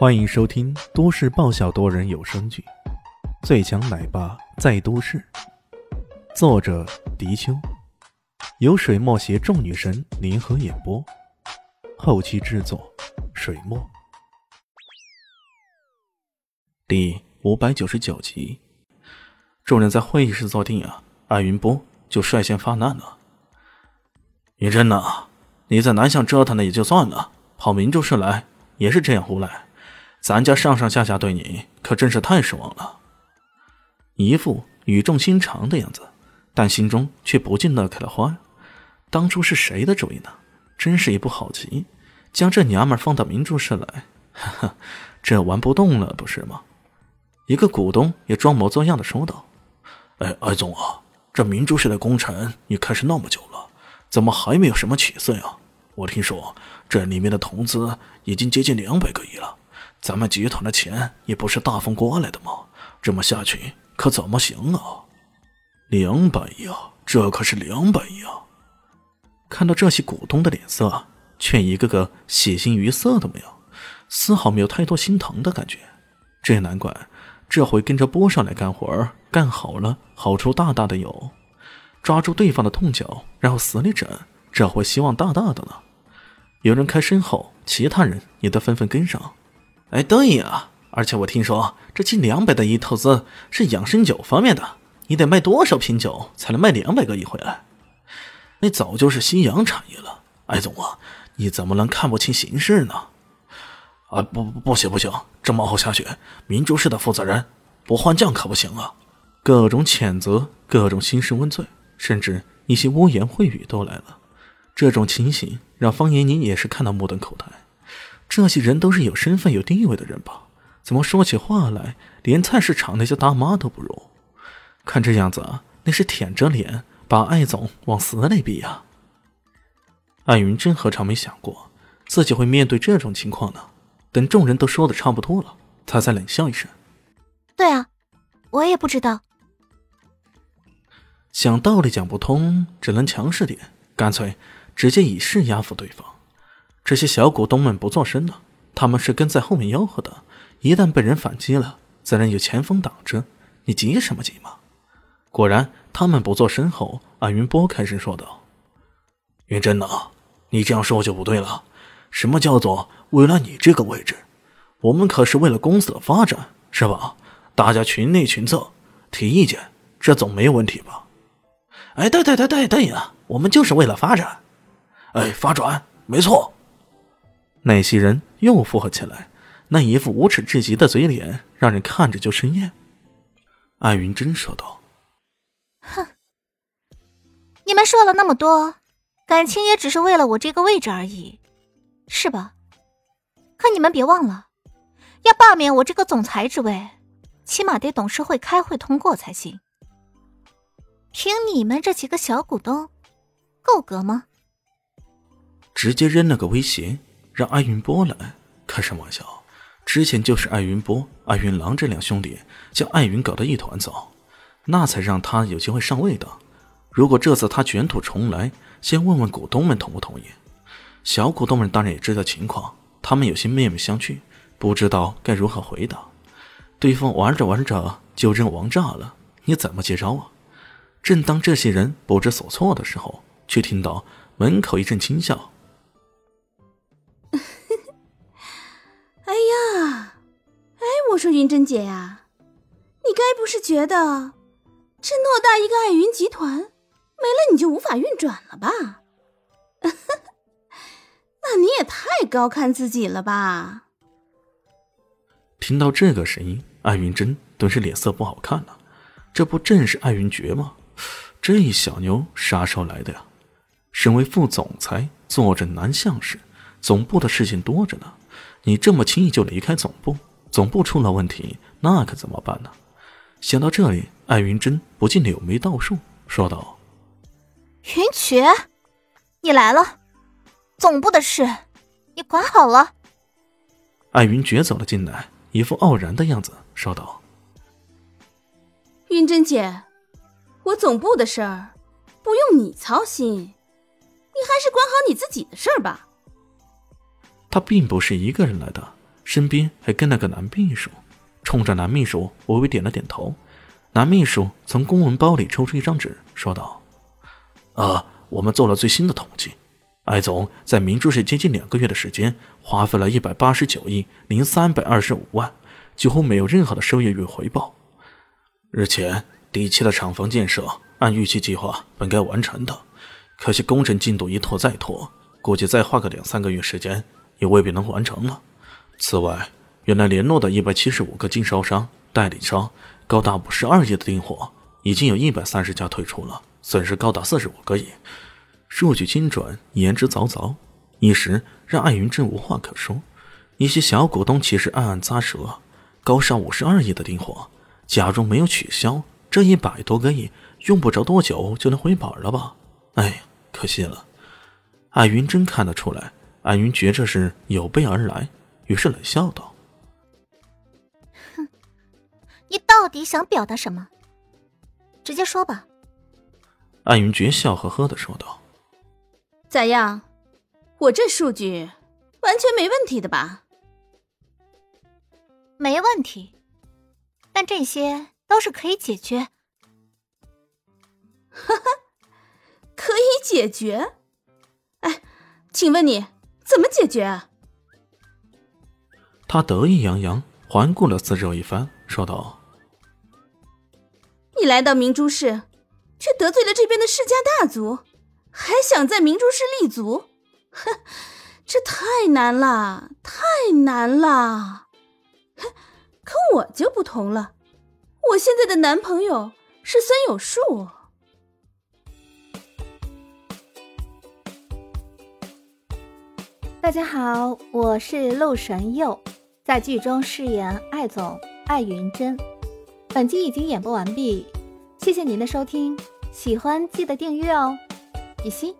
欢迎收听都市爆笑多人有声剧《最强奶爸在都市》，作者：迪秋，由水墨携众女神联合演播，后期制作：水墨。第五百九十九集，众人在会议室坐定啊，艾云波就率先发难了：“云真呐，你在南巷折腾的也就算了，跑明珠市来也是这样胡来。”咱家上上下下对你可真是太失望了，一副语重心长的样子，但心中却不禁乐开了花。当初是谁的主意呢？真是一步好棋，将这娘们放到明珠市来，哈哈，这玩不动了，不是吗？一个股东也装模作样的说道：“哎，艾总啊，这明珠市的工程你开始那么久了，怎么还没有什么起色呀？我听说这里面的投资已经接近两百个亿了。”咱们集团的钱也不是大风刮来的吗？这么下去可怎么行啊？两百亿啊，这可是两百亿啊！看到这些股东的脸色，却一个个喜形于色都没有，丝毫没有太多心疼的感觉。这也难怪，这回跟着波上来干活干好了，好处大大的有。抓住对方的痛脚，然后死里整，这回希望大大的了。有人开身后，其他人也都纷纷跟上。哎，对呀，而且我听说这近两百的亿投资是养生酒方面的，你得卖多少瓶酒才能卖两百个亿回来？那早就是夕阳产业了。艾总啊，你怎么能看不清形势呢？啊，不不不行不行，这么熬下去，明珠市的负责人不换将可不行啊！各种谴责，各种兴师问罪，甚至一些污言秽语都来了。这种情形让方延宁也是看到目瞪口呆。这些人都是有身份、有地位的人吧？怎么说起话来，连菜市场那些大妈都不如？看这样子，那是舔着脸把艾总往死里逼呀！艾云真何尝没想过自己会面对这种情况呢？等众人都说的差不多了，他才冷笑一声：“对啊，我也不知道。”想道理讲不通，只能强势点，干脆直接以势压服对方。这些小股东们不做声了，他们是跟在后面吆喝的。一旦被人反击了，自然有前锋挡着，你急什么急嘛？果然，他们不做声后，安云波开始说道：“云真呐，你这样说就不对了。什么叫做为了你这个位置？我们可是为了公司的发展，是吧？大家群内群策，提意见，这总没有问题吧？哎，对对对对对呀，我们就是为了发展。哎，发展，没错。”那些人又附和起来，那一副无耻至极的嘴脸，让人看着就生厌。艾云珍说道：“哼，你们说了那么多，感情也只是为了我这个位置而已，是吧？可你们别忘了，要罢免我这个总裁之位，起码得董事会开会通过才行。凭你们这几个小股东，够格吗？”直接扔了个威胁。让艾云波来开什么玩笑？之前就是艾云波、艾云狼这两兄弟将艾云搞得一团糟，那才让他有机会上位的。如果这次他卷土重来，先问问股东们同不同意。小股东们当然也知道情况，他们有些面面相觑，不知道该如何回答。对方玩着玩着就扔王炸了，你怎么接招啊？正当这些人不知所措的时候，却听到门口一阵轻笑。说云珍姐呀，你该不是觉得这偌大一个爱云集团没了你就无法运转了吧？那你也太高看自己了吧？听到这个声音，艾云珍顿时脸色不好看了。这不正是艾云珏吗？这小妞啥时候来的呀？身为副总裁，坐镇南向市，总部的事情多着呢。你这么轻易就离开总部？总部出了问题，那可怎么办呢？想到这里，艾云珍不禁柳眉倒竖，说道：“云珏，你来了，总部的事你管好了。”艾云珏走了进来，一副傲然的样子，说道：“云珍姐，我总部的事儿不用你操心，你还是管好你自己的事儿吧。”他并不是一个人来的。身边还跟了个男秘书，冲着男秘书微微点了点头。男秘书从公文包里抽出一张纸，说道：“啊，我们做了最新的统计，艾总在明珠市接近两个月的时间，花费了一百八十九亿零三百二十五万，几乎没有任何的收益与回报。日前，第七的厂房建设按预期计划本该完成的，可惜工程进度一拖再拖，估计再花个两三个月时间也未必能完成了。此外，原来联络的一百七十五个经销商、代理商。”高达五十二亿的订货，已经有一百三十家退出了，损失高达四十五个亿。数据精准，言之凿凿，一时让艾云真无话可说。一些小股东其实暗暗咂舌：高上五十二亿的订货，假如没有取消，这一百多个亿用不着多久就能回本了吧？哎，可惜了。艾云真看得出来，艾云觉这是有备而来，于是冷笑道。哼你到底想表达什么？直接说吧。安云珏笑呵呵的说道：“咋样？我这数据完全没问题的吧？没问题，但这些都是可以解决。哈哈，可以解决？哎，请问你怎么解决？”他得意洋洋环顾了四周一番，说道。你来到明珠市，却得罪了这边的世家大族，还想在明珠市立足？哼，这太难了，太难了！哼，可我就不同了，我现在的男朋友是孙有树。大家好，我是陆神佑，在剧中饰演艾总艾云珍。本集已经演播完毕，谢谢您的收听，喜欢记得订阅哦，比心。